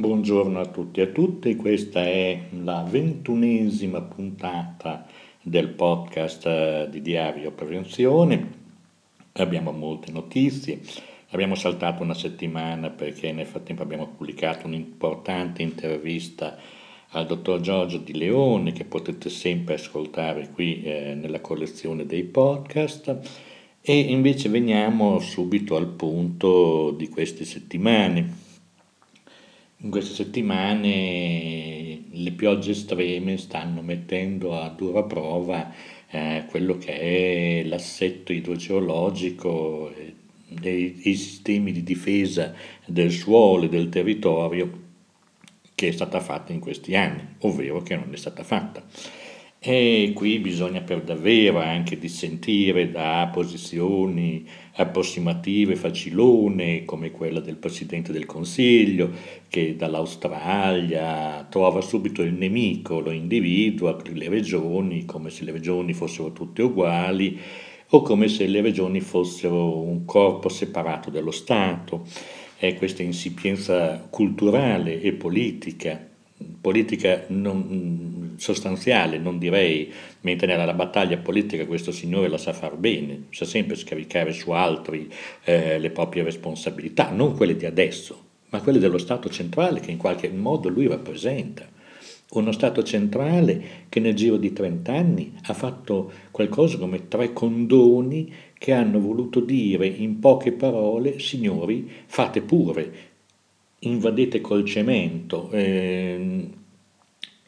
Buongiorno a tutti e a tutte, questa è la ventunesima puntata del podcast eh, di Diario Prevenzione. Abbiamo molte notizie, abbiamo saltato una settimana perché nel frattempo abbiamo pubblicato un'importante intervista al dottor Giorgio Di Leone che potete sempre ascoltare qui eh, nella collezione dei podcast e invece veniamo subito al punto di queste settimane in queste settimane le piogge estreme stanno mettendo a dura prova eh, quello che è l'assetto idrogeologico dei, dei sistemi di difesa del suolo e del territorio che è stata fatta in questi anni, ovvero che non è stata fatta. E qui bisogna per davvero anche dissentire da posizioni approssimative facilone come quella del Presidente del Consiglio che dall'Australia trova subito il nemico, lo individua, le regioni come se le regioni fossero tutte uguali o come se le regioni fossero un corpo separato dallo Stato. È questa insipienza culturale e politica politica non, sostanziale, non direi, mentre nella battaglia politica questo signore la sa far bene, sa sempre scaricare su altri eh, le proprie responsabilità, non quelle di adesso, ma quelle dello Stato centrale che in qualche modo lui rappresenta. Uno Stato centrale che nel giro di 30 anni ha fatto qualcosa come tre condoni che hanno voluto dire in poche parole, signori, fate pure, invadete col cemento eh,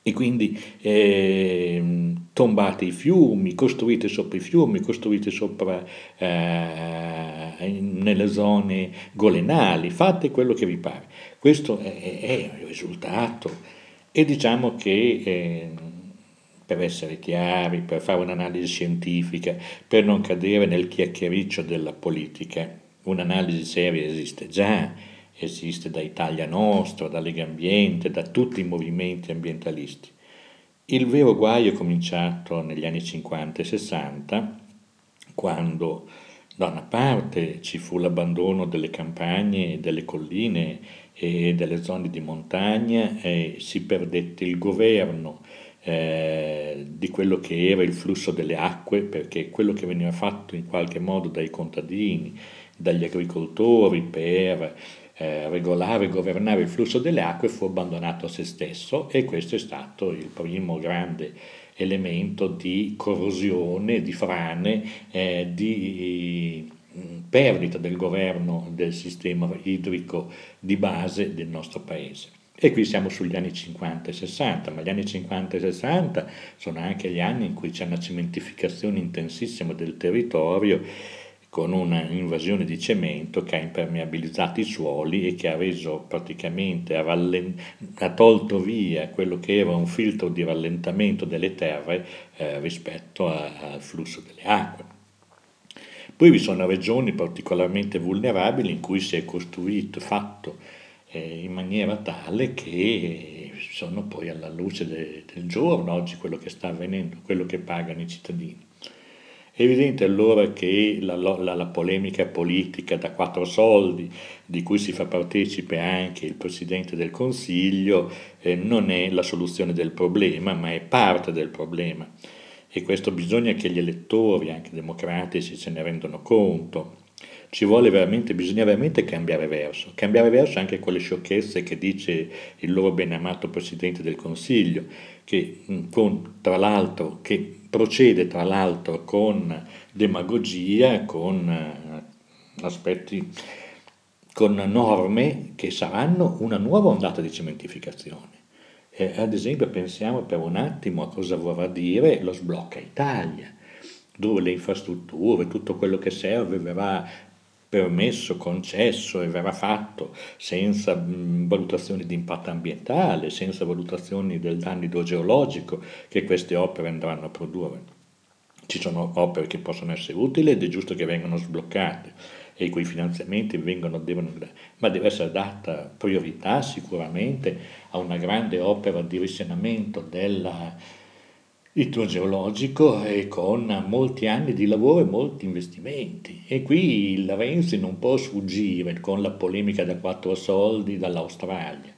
e quindi eh, tombate i fiumi, costruite sopra i fiumi, costruite sopra eh, nelle zone golenali, fate quello che vi pare. Questo è, è il risultato e diciamo che eh, per essere chiari, per fare un'analisi scientifica, per non cadere nel chiacchiericcio della politica, un'analisi seria esiste già esiste da Italia Nostra, da Lega Ambiente, da tutti i movimenti ambientalisti. Il vero guaio è cominciato negli anni 50 e 60, quando da una parte ci fu l'abbandono delle campagne, delle colline e delle zone di montagna e si perdette il governo eh, di quello che era il flusso delle acque, perché quello che veniva fatto in qualche modo dai contadini, dagli agricoltori per eh, regolare e governare il flusso delle acque fu abbandonato a se stesso e questo è stato il primo grande elemento di corrosione, di frane, eh, di mm, perdita del governo del sistema idrico di base del nostro paese. E qui siamo sugli anni 50 e 60, ma gli anni 50 e 60 sono anche gli anni in cui c'è una cementificazione intensissima del territorio con una invasione di cemento che ha impermeabilizzato i suoli e che ha reso praticamente, ha, rallen- ha tolto via quello che era un filtro di rallentamento delle terre eh, rispetto a, al flusso delle acque. Poi vi sono regioni particolarmente vulnerabili in cui si è costruito, fatto eh, in maniera tale che sono poi alla luce de- del giorno oggi quello che sta avvenendo, quello che pagano i cittadini. È evidente allora che la, la, la, polemica politica da quattro soldi, di cui si fa partecipe anche il Presidente del Consiglio, eh, non è la soluzione del problema, ma è parte del problema. E questo bisogna che gli elettori, anche democratici, se ne rendano conto. Ci vuole veramente, bisogna veramente cambiare verso, cambiare verso anche quelle sciocchezze che dice il loro benamato Presidente del Consiglio, che con, tra l'altro, che procede tra l'altro con demagogia, con eh, aspetti, con norme che saranno una nuova ondata di cementificazione. Eh, ad esempio pensiamo per un attimo a cosa vorrà dire lo sblocca Italia, dove le infrastrutture, tutto quello che serve verrà permesso, concesso e verrà fatto senza valutazioni di impatto ambientale, senza valutazioni del danno idrogeologico che queste opere andranno a produrre. Ci sono opere che possono essere utili ed è giusto che vengano sbloccate e i cui finanziamenti vengono, devono, ma deve essere data priorità sicuramente a una grande opera di risanamento della, idrogeologico e con molti anni di lavoro e molti investimenti. E qui il Renzi non può sfuggire con la polemica da quattro soldi dall'Australia.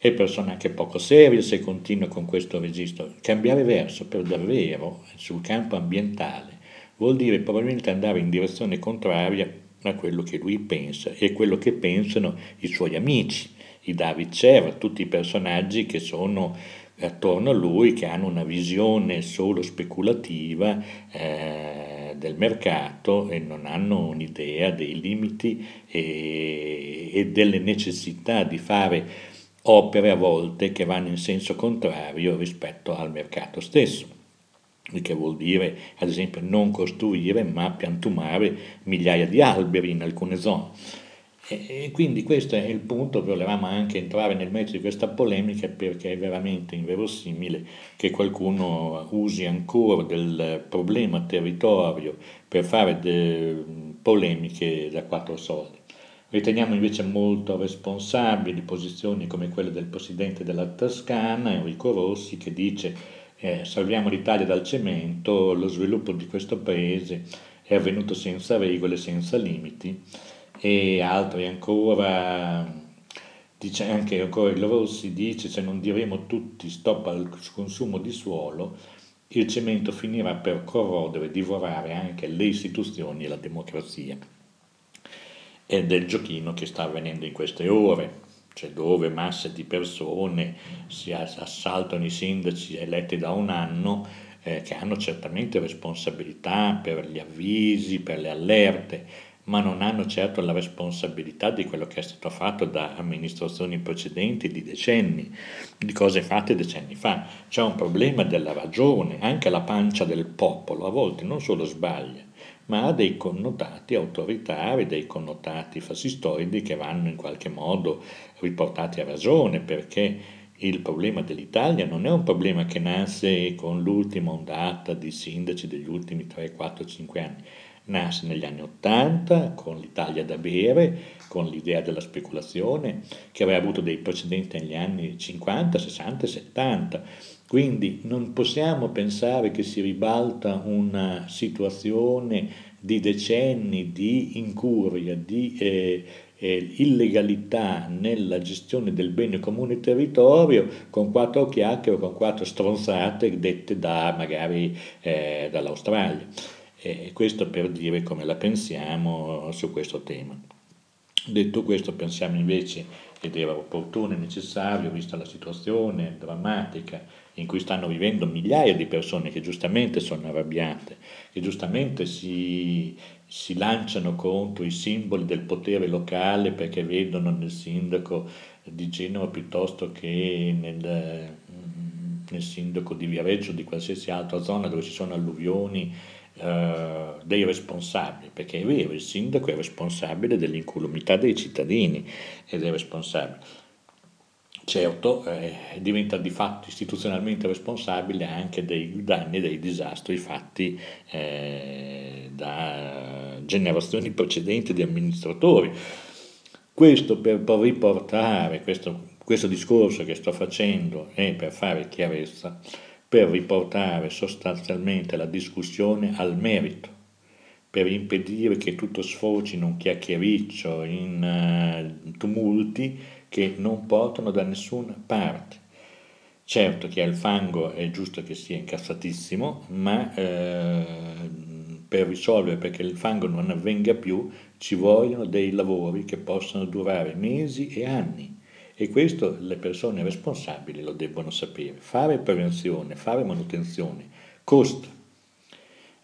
e persone anche poco serie se continua con questo registro. Cambiare verso per davvero sul campo ambientale vuol dire probabilmente andare in direzione contraria a quello che lui pensa e quello che pensano i suoi amici, i David Cer, tutti i personaggi che sono attorno a lui, che hanno una visione solo speculativa eh, del mercato e non hanno un'idea dei limiti e, e delle necessità di fare opere a volte che vanno in senso contrario rispetto al mercato stesso il che vuol dire ad esempio non costruire ma piantumare migliaia di alberi in alcune zone. E, quindi questo è il punto, volevamo anche entrare nel mezzo di questa polemica perché è veramente inverosimile che qualcuno usi ancora del problema territorio per fare polemiche da quattro soldi. Riteniamo invece molto responsabili posizioni come quelle del presidente della Toscana, Enrico Rossi, che dice eh, salviamo l'Italia dal cemento, lo sviluppo di questo paese è avvenuto senza regole, senza limiti e altri ancora, dice anche ancora il Rossi dice se non diremo tutti stop al consumo di suolo, il cemento finirà per corrodere e divorare anche le istituzioni e la democrazia. E del giochino che sta avvenendo in queste ore, cioè dove masse di persone si assaltano i sindaci eletti da un anno eh, che hanno certamente responsabilità per gli avvisi, per le allerte, ma non hanno certo la responsabilità di quello che è stato fatto da amministrazioni precedenti di decenni, di cose fatte decenni fa. C'è un problema della ragione, anche la pancia del popolo a volte non solo sbaglia, ma ha dei connotati autoritari, dei connotati fascistoidi che vanno in qualche modo riportati a ragione, perché il problema dell'Italia non è un problema che nasce con l'ultima ondata di sindaci degli ultimi 3, 4, 5 anni, nasce negli anni 80 con l'Italia da bere, con l'idea della speculazione, che aveva avuto dei precedenti negli anni 50, 60 70 quindi non possiamo pensare che si ribalta una situazione di decenni di incuria, di eh, eh, illegalità nella gestione del bene comune territorio con quattro chiacchiere con quattro stronzate dette da magari eh, dall'Australia. E questo per dire come la pensiamo su questo tema. Detto questo, pensiamo invece ed era opportuno e necessario, vista la situazione drammatica in cui stanno vivendo migliaia di persone che giustamente sono arrabbiate, che giustamente si, si lanciano contro i simboli del potere locale perché vedono nel sindaco di Genova piuttosto che nel, nel sindaco di Viareggio o di qualsiasi altra zona dove ci sono alluvioni eh, dei responsabili, perché è vero, il sindaco è responsabile dell'incolumità dei cittadini ed è responsabile certo eh, diventa di fatto istituzionalmente responsabile anche dei danni e dei disastri fatti eh, da generazioni precedenti di amministratori. Questo per riportare questo, questo discorso che sto facendo e per fare chiarezza, per riportare sostanzialmente la discussione al merito, per impedire che tutto sfoci in un chiacchiericcio, in uh, tumulti, che non portano da nessuna parte. Certo che al fango è giusto che sia incassatissimo, ma eh, per risolvere perché il fango non avvenga più ci vogliono dei lavori che possano durare mesi e anni e questo le persone responsabili lo debbono sapere. Fare prevenzione, fare manutenzione costa,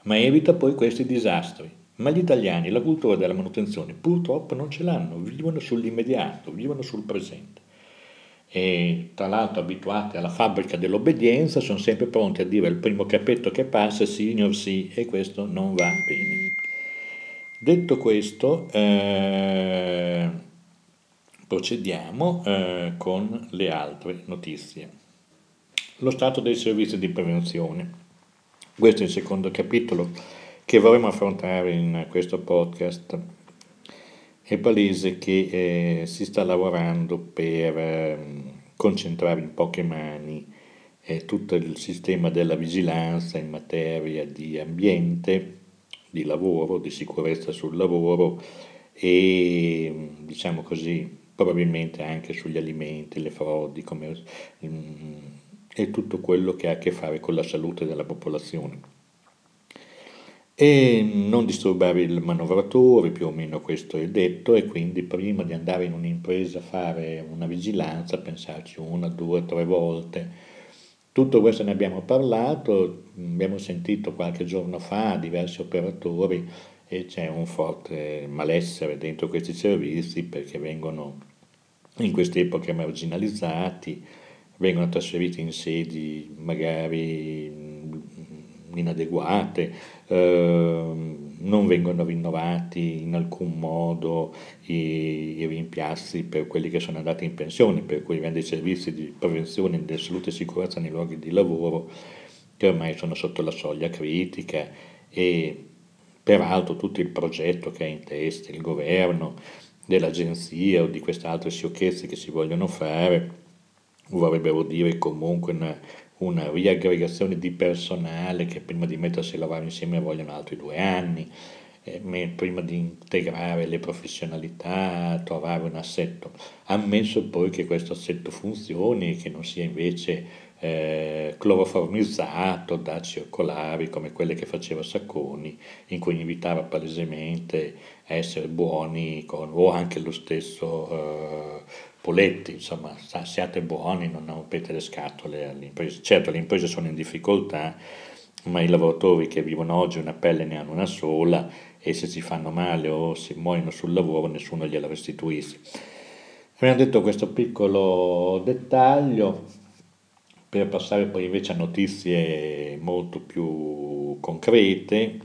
ma evita poi questi disastri ma gli italiani la cultura della manutenzione purtroppo non ce l'hanno, vivono sull'immediato, vivono sul presente. E tra l'altro abituati alla fabbrica dell'obbedienza sono sempre pronti a dire il primo capetto che passa signor sì e questo non va bene. Detto questo, eh, procediamo eh, con le altre notizie. Lo stato dei servizi di prevenzione. Questo è il secondo capitolo che vorremmo affrontare in questo podcast. È palese che eh, si sta lavorando per eh, concentrare in poche mani eh, tutto il sistema della vigilanza in materia di ambiente, di lavoro, di sicurezza sul lavoro e diciamo così probabilmente anche sugli alimenti, le frodi come, mm, e tutto quello che ha a che fare con la salute della popolazione. E non disturbare il manovratore, più o meno questo è detto, e quindi prima di andare in un'impresa a fare una vigilanza, pensarci una, due, tre volte. Tutto questo ne abbiamo parlato, abbiamo sentito qualche giorno fa diversi operatori e c'è un forte malessere dentro questi servizi perché vengono in queste epoche marginalizzati, vengono trasferiti in sedi magari inadeguate, eh, non vengono rinnovati in alcun modo i, i, rimpiazzi per quelli che sono andati in pensione, per cui rende i servizi di prevenzione della salute e sicurezza nei luoghi di lavoro che ormai sono sotto la soglia critica e Peraltro tutto il progetto che ha in testa il governo, dell'agenzia o di queste altre sciocchezze che si vogliono fare vorrebbero dire comunque una, una riaggregazione di personale che prima di mettersi a lavorare insieme vogliono altri due anni, eh, prima di integrare le professionalità, trovare un assetto, ammesso poi che questo assetto funzioni e che non sia invece eh, cloroformizzato da circolari come quelle che faceva Sacconi, in cui invitava palesemente a essere buoni, con, o anche lo stesso eh, Poletti, insomma, siate buoni, non rompete le scatole alle imprese. Certo, le imprese sono in difficoltà, ma i lavoratori che vivono oggi una pelle ne hanno una sola e se si fanno male o si muoiono sul lavoro nessuno gliela restituisce. Abbiamo detto questo piccolo dettaglio, per passare poi invece a notizie molto più concrete,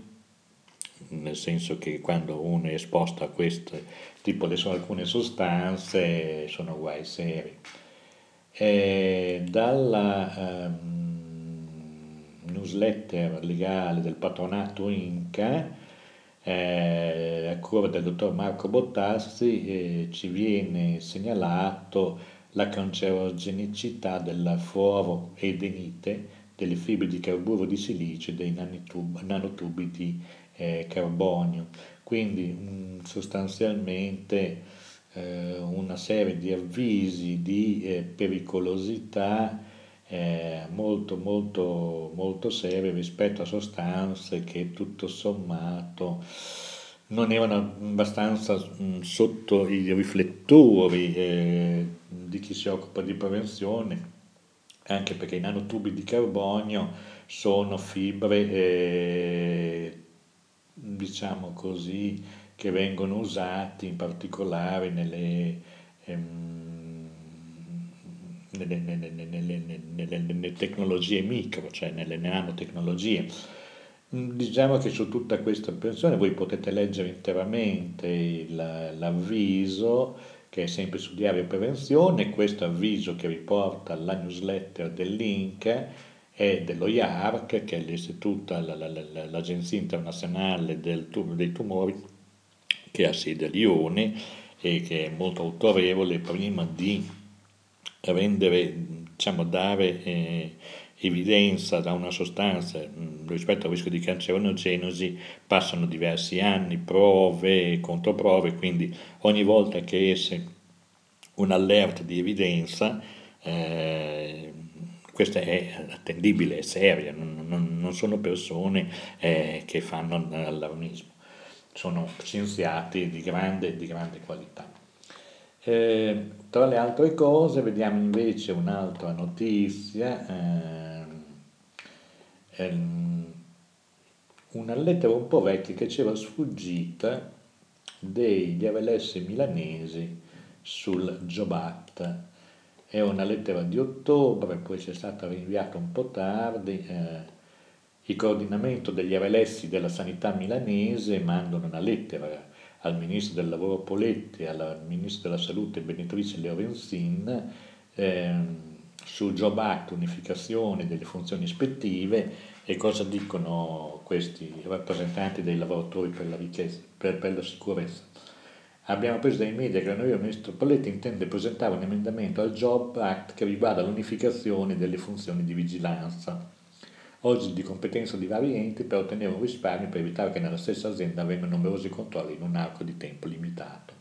nel senso che quando uno è esposto a queste, tipo le alcune sostanze, sono guai seri. E dalla um, newsletter legale del patronato Inca, eh, a cura del dottor Marco Bottassi, eh, ci viene segnalato la cancerogenicità della fluoroedenite, delle fibre di carburo di silicio e dei nanotubi di eh, carbonio. Quindi mh, mm, sostanzialmente eh, una serie di avvisi di eh, pericolosità eh, molto molto molto serie rispetto a sostanze che tutto sommato non erano abbastanza mh, mm, sotto i riflettori eh, di chi si occupa di prevenzione, anche perché i nanotubi di carbonio sono fibre, eh, diciamo così, che vengono usati in particolare nelle, ehm, nelle, nelle, nelle, tecnologie micro, cioè nelle nanotecnologie. Diciamo che su tutta questa operazione voi potete leggere interamente l'avviso che è sempre su Diario Prevenzione, questo avviso che riporta la newsletter del link è dello IARC, che è l'Agenzia Internazionale del, dei Tumori, che ha sede a Lione e che è molto autorevole prima di rendere, diciamo, dare eh, evidenza da una sostanza mh, rispetto al rischio di cancerogenosi passano diversi anni, prove e controprove, quindi ogni volta che esce un alert di evidenza, eh, questa è attendibile, è seria, non, non, non sono persone eh, che fanno allarmismo, sono scienziati di grande, di grande qualità. Eh, tra le altre cose vediamo invece un'altra notizia, eh, ehm, una lettera un po' vecchia che c'era sfuggita degli RLS milanesi sul Jobat. È una lettera di ottobre, poi c'è stata rinviata un po' tardi. Eh, il coordinamento degli RLS della sanità milanese mandano una lettera al Ministro del Lavoro Poletti al Ministro della Salute Benetrice Lorenzin eh, sul Job Act, unificazione delle funzioni ispettive e cosa dicono questi rappresentanti dei lavoratori per la, richiesta, per, per la sicurezza. Abbiamo preso dai media che il Ministro Poletti intende presentare un emendamento al Job Act che riguarda l'unificazione delle funzioni di vigilanza oggi di competenza di vari enti per ottenere un risparmio per evitare che nella stessa azienda avvengano numerosi controlli in un arco di tempo limitato.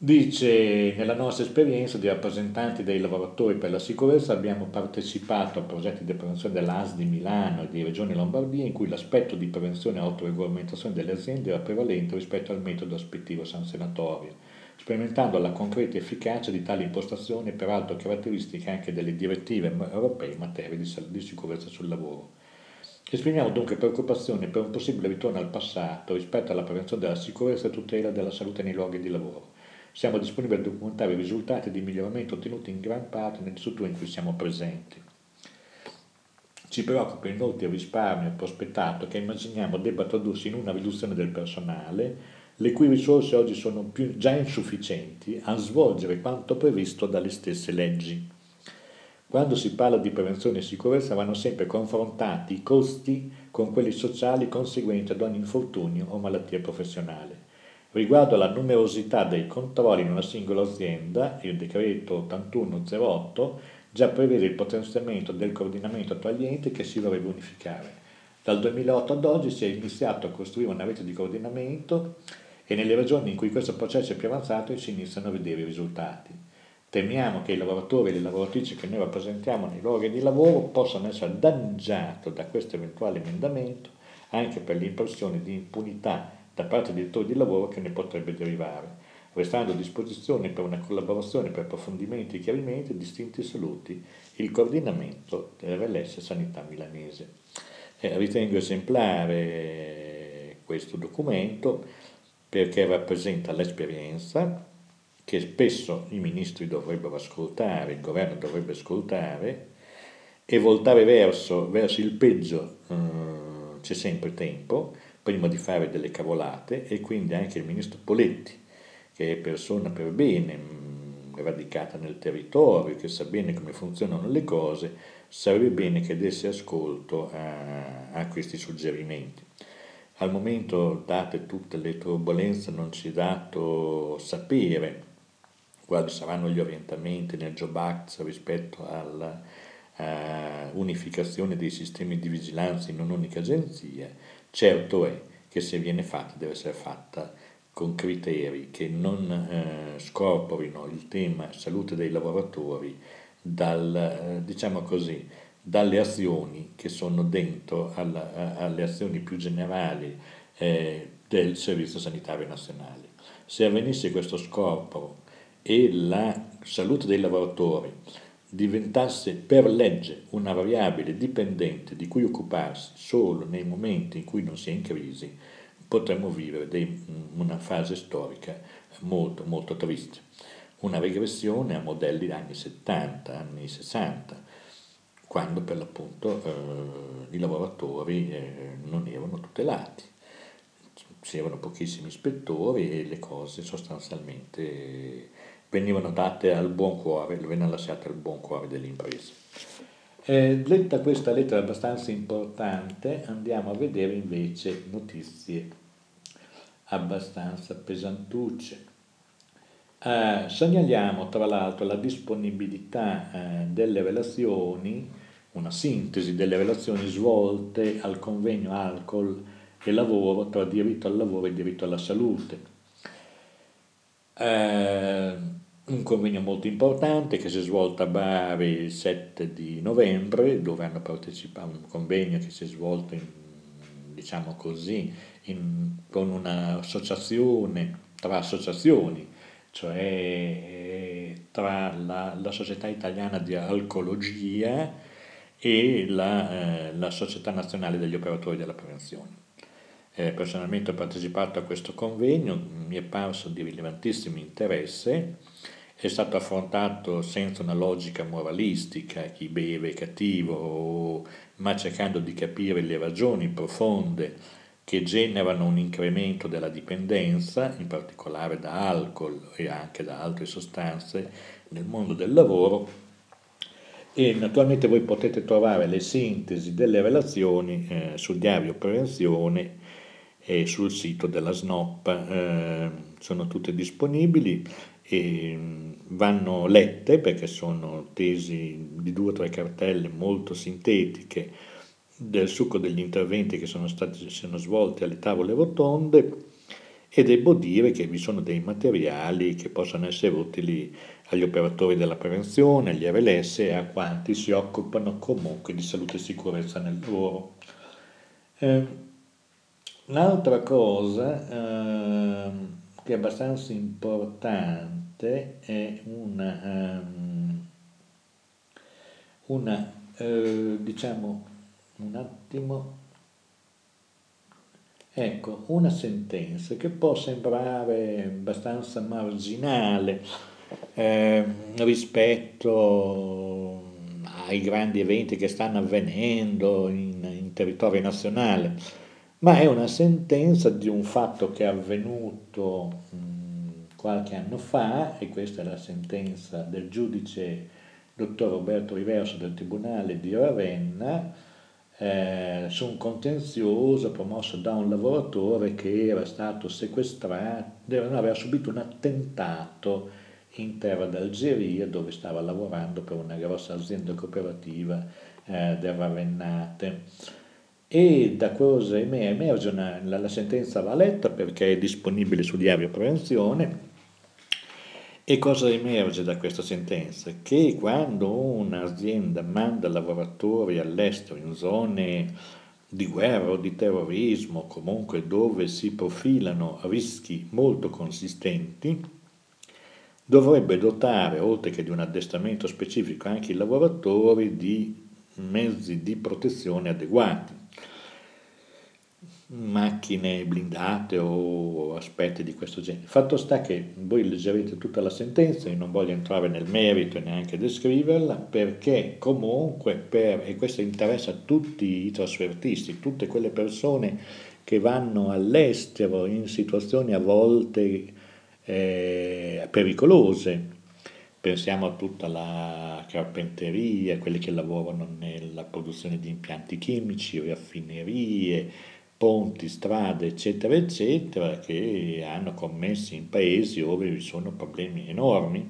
Dice, nella nostra esperienza di rappresentanti dei lavoratori per la sicurezza abbiamo partecipato a progetti di prevenzione dell'AS di Milano e di Regione Lombardia in cui l'aspetto di prevenzione e autoregolamentazione delle aziende era prevalente rispetto al metodo aspettivo sanzionatorio, sperimentando la concreta efficacia di tali impostazioni e peraltro caratteristiche anche delle direttive europee in materia di sicurezza sul lavoro. Esprimiamo dunque preoccupazione per un possibile ritorno al passato rispetto alla prevenzione della sicurezza e tutela della salute nei luoghi di lavoro siamo disponibili a documentare i risultati di miglioramento ottenuti in gran parte nelle strutture in cui siamo presenti. Ci preoccupa inoltre il risparmio prospettato che immaginiamo debba tradursi in una riduzione del personale, le cui risorse oggi sono più, già insufficienti a svolgere quanto previsto dalle stesse leggi. Quando si parla di prevenzione e sicurezza vanno sempre confrontati i costi con quelli sociali conseguenti ad ogni infortunio o malattia professionale. Riguardo alla numerosità dei controlli in una singola azienda, il decreto 8108 già prevede il potenziamento del coordinamento tra gli enti che si dovrebbe unificare. Dal 2008 ad oggi si è iniziato a costruire una rete di coordinamento e nelle regioni in cui questo processo è più avanzato si iniziano a vedere i risultati. Temiamo che i lavoratori e le lavoratrici che noi rappresentiamo nei luoghi di lavoro possano essere danneggiati da questo eventuale emendamento anche per l'impressione di impunità da parte dei datori di lavoro che ne potrebbe derivare, restando a disposizione per una collaborazione per approfondimenti e chiarimenti distinti saluti il coordinamento dell'RLS Sanità Milanese. Eh, ritengo esemplare questo documento perché rappresenta l'esperienza che spesso i ministri dovrebbero ascoltare, il governo dovrebbe ascoltare e voltare verso, verso il peggio eh, c'è sempre tempo, prima di fare delle cavolate e quindi anche il ministro Poletti, che è persona per bene, mm, radicata nel territorio, che sa bene come funzionano le cose, sarebbe bene che desse ascolto a, a questi suggerimenti. Al momento, date tutte le turbulenze, non ci è dato sapere quali saranno gli orientamenti nel Job Act rispetto alla uh, unificazione dei sistemi di vigilanza in un'unica agenzia, Certo è che se viene fatta deve essere fatta con criteri che non eh, scorporino il tema salute dei lavoratori dal, eh, diciamo così, dalle azioni che sono dentro alla, alle azioni più generali eh, del Servizio Sanitario Nazionale. Se avvenisse questo scorporo e la salute dei lavoratori diventasse per legge una variabile dipendente di cui occuparsi solo nei momenti in cui non si è in crisi, potremmo vivere dei, una fase storica molto, molto triste. Una regressione a modelli anni 70, anni 60, quando per l'appunto eh, i lavoratori eh, non erano tutelati. C'erano pochissimi ispettori e le cose sostanzialmente venivano date al buon cuore, venivano lasciate al buon cuore delle imprese. Eh, letta questa lettera abbastanza importante, andiamo a vedere invece notizie abbastanza pesantucce. Eh, segnaliamo tra l'altro la disponibilità eh, delle relazioni, una sintesi delle relazioni svolte al convegno alcol e lavoro tra diritto al lavoro e diritto alla salute. Eh, un convegno molto importante che si è svolto a Bari il 7 di novembre, dove hanno partecipato, un convegno che si è svolto in, diciamo così, in, con un'associazione tra associazioni, cioè tra la, la Società Italiana di Alcologia e la, eh, la Società Nazionale degli Operatori della Prevenzione. Eh, personalmente ho partecipato a questo convegno, mi è parso di rilevantissimo interesse è stato affrontato senza una logica moralistica, chi beve è cattivo, ma cercando di capire le ragioni profonde che generano un incremento della dipendenza, in particolare da alcol e anche da altre sostanze nel mondo del lavoro. E naturalmente voi potete trovare le sintesi delle relazioni eh, sul diario Prevenzione e sul sito della SNOP, eh, sono tutte disponibili e vanno lette perché sono tesi di due o tre cartelle molto sintetiche del succo degli interventi che sono stati sono svolti alle tavole rotonde e devo dire che vi sono dei materiali che possono essere utili agli operatori della prevenzione, agli RLS e a quanti si occupano comunque di salute e sicurezza nel lavoro. Eh, un'altra cosa eh, che è abbastanza importante è una, um, una eh, diciamo un attimo Ecco, una sentenza che può sembrare abbastanza marginale eh, rispetto ai grandi eventi che stanno avvenendo in, in territorio nazionale, ma è una sentenza di un fatto che è avvenuto qualche anno fa, e questa è la sentenza del giudice dottor Roberto Riverso del Tribunale di Ravenna, eh, su un contenzioso promosso da un lavoratore che era stato sequestrato, aveva subito un attentato in terra d'Algeria dove stava lavorando per una grossa azienda cooperativa eh, del Ravennate. E da cosa emerge una, la, la sentenza va letta perché è disponibile su diario prevenzione e cosa emerge da questa sentenza? Che quando un'azienda manda lavoratori all'estero in zone di guerra o di terrorismo, comunque dove si profilano rischi molto consistenti, dovrebbe dotare, oltre che di un addestramento specifico, anche i lavoratori di mezzi di protezione adeguati macchine blindate o aspetti di questo genere. Fatto sta che voi leggerete tutta la sentenza, io non voglio entrare nel merito e neanche descriverla, perché comunque, per, e questo interessa tutti i trasfertisti, tutte quelle persone che vanno all'estero in situazioni a volte eh, pericolose, pensiamo a tutta la carpenteria, quelli che lavorano nella produzione di impianti chimici, raffinerie, ponti, strade, eccetera, eccetera, che hanno commessi in paesi dove vi sono problemi enormi.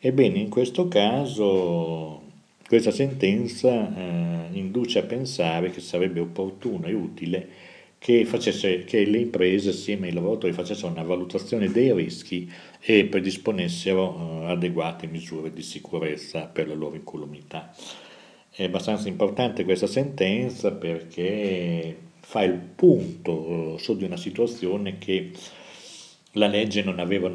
Ebbene, in questo caso questa sentenza eh, induce a pensare che sarebbe opportuno e utile che, facesse, che le imprese assieme ai lavoratori facessero una valutazione dei rischi e predisponessero eh, adeguate misure di sicurezza per la loro incolumità. È abbastanza importante questa sentenza perché fa il punto eh, su di una situazione che la legge non aveva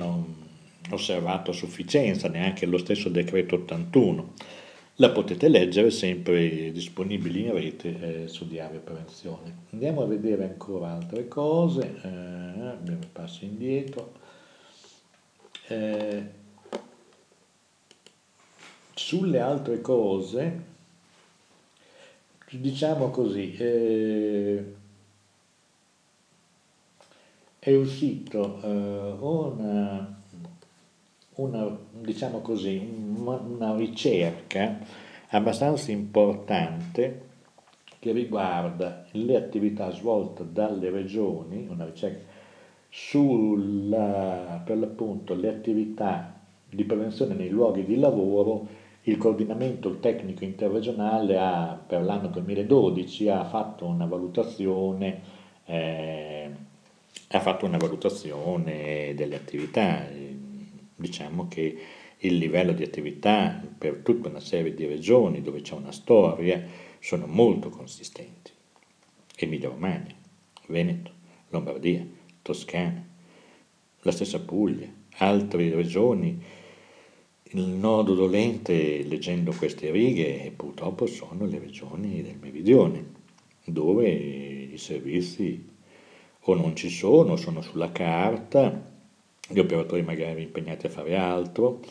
osservato a sufficienza, neanche lo stesso decreto 81. La potete leggere sempre disponibili in rete eh, su Diario Prevenzione. Andiamo a vedere ancora altre cose, eh, passi indietro. Eh, sulle altre cose, diciamo così, eh, è uscito eh, una, una, diciamo così, una ricerca abbastanza importante che riguarda le attività svolte dalle regioni, una ricerca sulla, per l'appunto, le attività di prevenzione nei luoghi di lavoro, il coordinamento tecnico interregionale ha, per l'anno 2012 ha fatto una valutazione eh, ha fatto una valutazione delle attività, diciamo che il livello di attività per tutta una serie di regioni dove c'è una storia sono molto consistenti. Emilia Romagna, Veneto, Lombardia, Toscana, la stessa Puglia, altre regioni, il nodo dolente leggendo queste righe purtroppo sono le regioni del meridione, dove i servizi o non ci sono, sono sulla carta, gli operatori magari impegnati a fare altro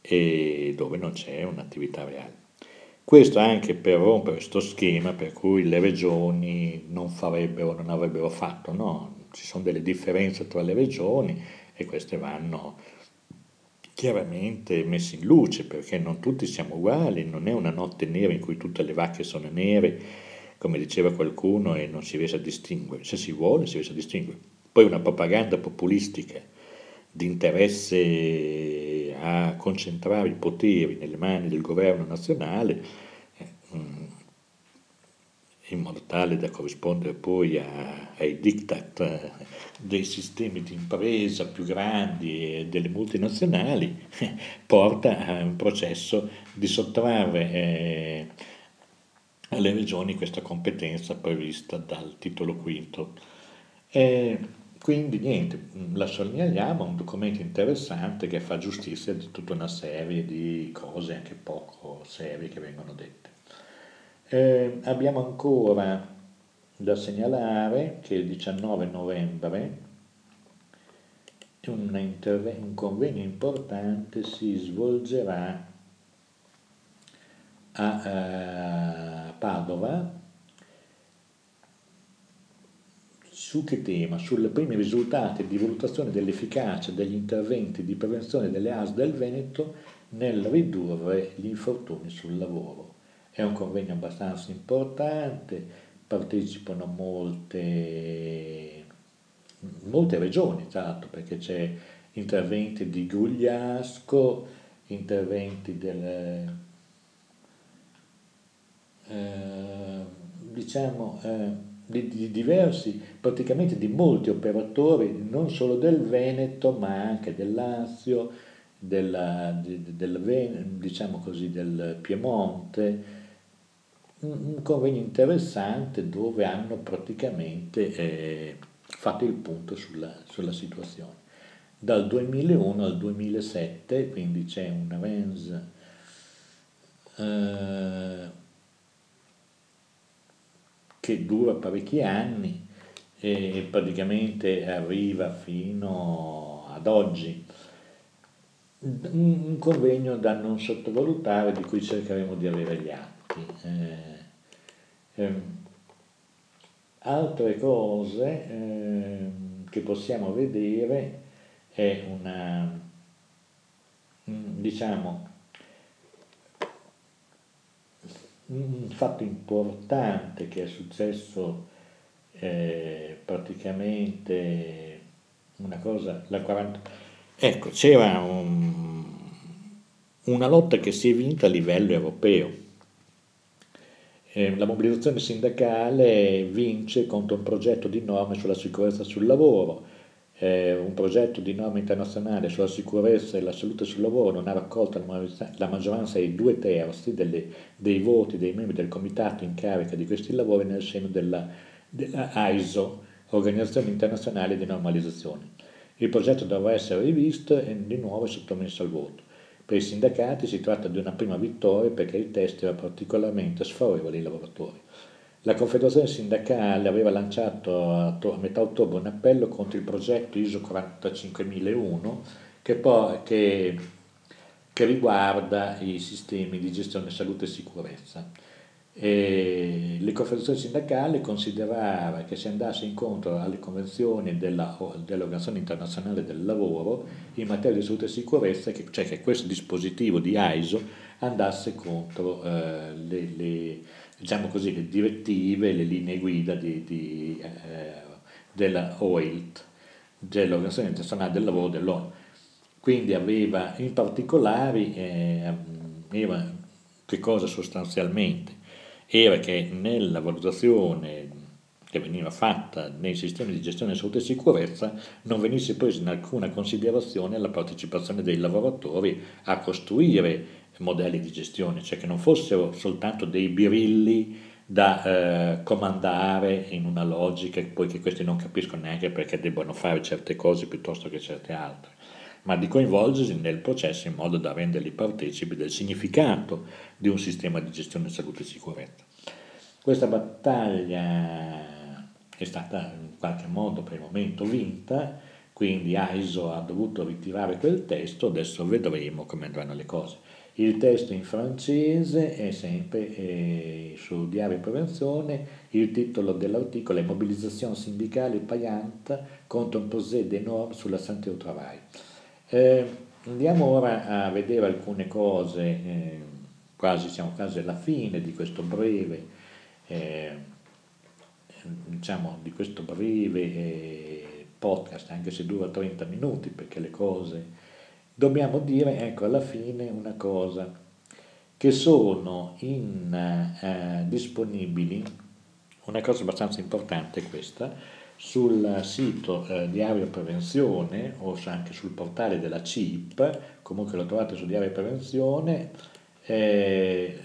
e dove non c'è un'attività reale. Questo anche per rompere questo schema per cui le regioni non farebbero, non avrebbero fatto, no, ci sono delle differenze tra le regioni e queste vanno chiaramente messe in luce perché non tutti siamo uguali, non è una notte nera in cui tutte le vacche sono nere come diceva qualcuno, e non si riesce a distinguere. Se si vuole, si riesce a distinguere. Poi una propaganda populistica di interesse a concentrare i poteri nelle mani del governo nazionale eh, mm, in modo tale da corrispondere poi a, ai diktat eh, dei sistemi di impresa più grandi e delle multinazionali, porta a un processo di sottrarre eh, alle regioni questa competenza prevista dal titolo quinto. E quindi niente, la sottolineiamo, è un documento interessante che fa giustizia di tutta una serie di cose anche poco serie che vengono dette. Eh, abbiamo ancora da segnalare che il 19 novembre un, interve- un convegno importante si svolgerà a uh, Padova su che tema? Sulle prime risultati di valutazione dell'efficacia degli interventi di prevenzione delle AS del Veneto nel ridurre gli infortuni sul lavoro. È un convegno abbastanza importante, partecipano molte, molte regioni, l'altro, perché c'è interventi di Gugliasco, interventi del, eh, diciamo, eh, di, di, diversi, praticamente di molti operatori, non solo del Veneto, ma anche del Lazio, della, di, del, diciamo così, del Piemonte, un convegno interessante dove hanno praticamente eh, fatto il punto sulla, sulla, situazione. Dal 2001 al 2007, quindi c'è una range eh, che dura parecchi anni e praticamente arriva fino ad oggi. Un convegno da non sottovalutare di cui cercheremo di avere gli atti. Eh, eh, altre cose eh, che possiamo vedere è una, mm, diciamo, un fatto importante che è successo eh, praticamente una cosa, la 40... Ecco, c'era un, una lotta che si è vinta a livello europeo. Eh, la mobilitazione sindacale vince contro un progetto di norme sulla sicurezza sul lavoro, eh, un progetto di norme internazionale sulla sicurezza e la salute sul lavoro non ha raccolto la maggioranza dei due terzi delle, dei voti dei membri del comitato in carica di questi lavori nel seno della, della ISO, Organizzazione Internazionale di Normalizzazione. Il progetto dovrà essere rivisto e di nuovo sottomesso al voto. Per i sindacati si tratta di una prima vittoria perché il test era particolarmente sfavorevole ai lavoratori. La Confederazione Sindacale aveva lanciato a metà ottobre un appello contro il progetto ISO 45001 che, poi, che, che riguarda i sistemi di gestione salute e sicurezza. E le confederazioni sindacali consideravano che si andasse incontro alle convenzioni della, dell'Organizzazione Internazionale del Lavoro in materia di salute e sicurezza, che, cioè che questo dispositivo di ISO andasse contro eh, le, le, diciamo così, le, direttive, le linee guida di, di, eh, della OILT, dell'Organizzazione Internazionale del Lavoro dell'ONU. Quindi aveva in particolare, eh, aveva, che cosa sostanzialmente? era che nella valutazione che veniva fatta nei sistemi di gestione di salute e sicurezza non venisse presa in alcuna considerazione la partecipazione dei lavoratori a costruire modelli di gestione, cioè che non fossero soltanto dei birilli da eh, comandare in una logica poi che questi non capiscono neanche perché debbano fare certe cose piuttosto che certe altre ma di coinvolgersi nel processo in modo da renderli partecipi del significato di un sistema di gestione salute e sicurezza. Questa battaglia è stata in qualche modo per il momento vinta, quindi AISO ha dovuto ritirare quel testo, adesso vedremo come andranno le cose. Il testo in francese è sempre eh, sul diario prevenzione, il titolo dell'articolo è Mobilisation sindicale payante contre un projet des normes sulla santé au travail. Eh, andiamo ora a vedere alcune cose, eh, quasi siamo quasi alla fine di questo breve, eh, diciamo, di questo breve eh, podcast, anche se dura 30 minuti, perché le cose, dobbiamo dire, ecco, alla fine una cosa, che sono in, eh, disponibili una cosa abbastanza importante questa, sul sito eh, Diario Prevenzione o anche sul portale della CIP, comunque lo trovate su Diario Prevenzione, eh,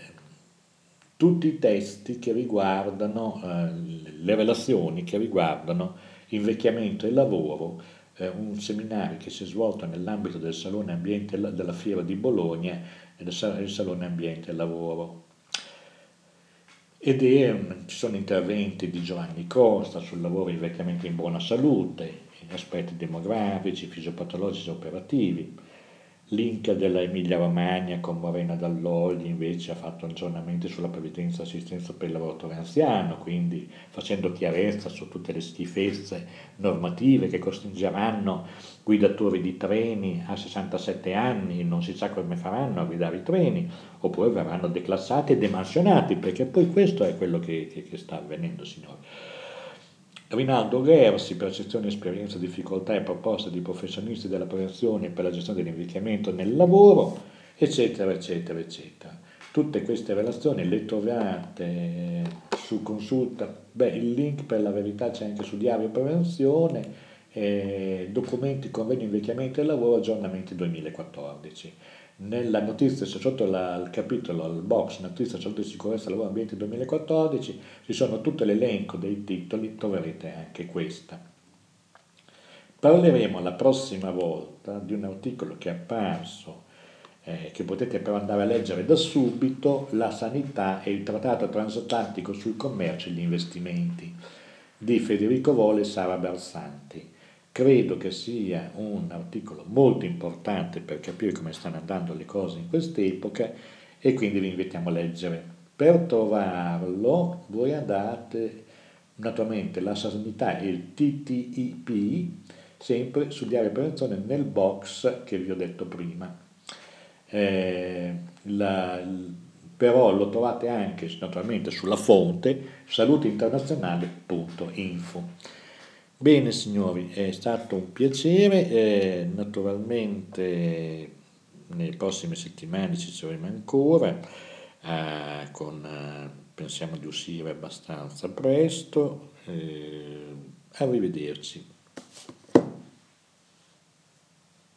tutti i testi che riguardano, eh, le relazioni che riguardano invecchiamento e lavoro, un seminario che si è svolto nell'ambito del Salone Ambiente della Fiera di Bologna, il Salone Ambiente e Lavoro. Ed è, ci sono interventi di Giovanni Costa sul lavoro invecchiamento in buona salute, aspetti demografici, fisiopatologici e operativi, L'Inca della Emilia Romagna con Morena Dall'Oldi invece ha fatto aggiornamenti sulla previdenza e assistenza per il lavoratore anziano, quindi facendo chiarezza su tutte le schifezze normative che costringeranno guidatori di treni a 67 anni, non si sa come faranno a guidare i treni, oppure verranno declassati e demansionati, perché poi questo è quello che, che, che sta avvenendo, signori. Rinaldo Gersi, percezione, esperienza, difficoltà e proposte di professionisti della prevenzione per la gestione dell'invecchiamento nel lavoro, eccetera, eccetera, eccetera. Tutte queste relazioni le trovate su consulta, beh, il link per la verità c'è anche su Diario Prevenzione, eh, documenti, convegno invecchiamento e lavoro, aggiornamenti 2014 nella notizia sotto la, il capitolo, al box notizia salute e sicurezza lavoro ambiente 2014 ci sono tutto l'elenco dei titoli, troverete anche questa. Parleremo la prossima volta di un articolo che è apparso, eh, che potete però andare a leggere da subito, La sanità e il trattato transatlantico sul commercio e gli investimenti di Federico Vole e Sara Bersanti. Credo che sia un articolo molto importante per capire come stanno andando le cose in quest'epoca e quindi vi invitiamo a leggere. Per trovarlo voi andate naturalmente la sanità e il TTIP sempre su Diario Prevenzione nel box che vi ho detto prima. Eh, la, però lo trovate anche naturalmente sulla fonte saluteinternazionale.info. Bene signori, è stato un piacere, eh, naturalmente nelle prossime settimane ci saremo ancora, eh, con, eh, pensiamo di uscire abbastanza presto, eh, arrivederci.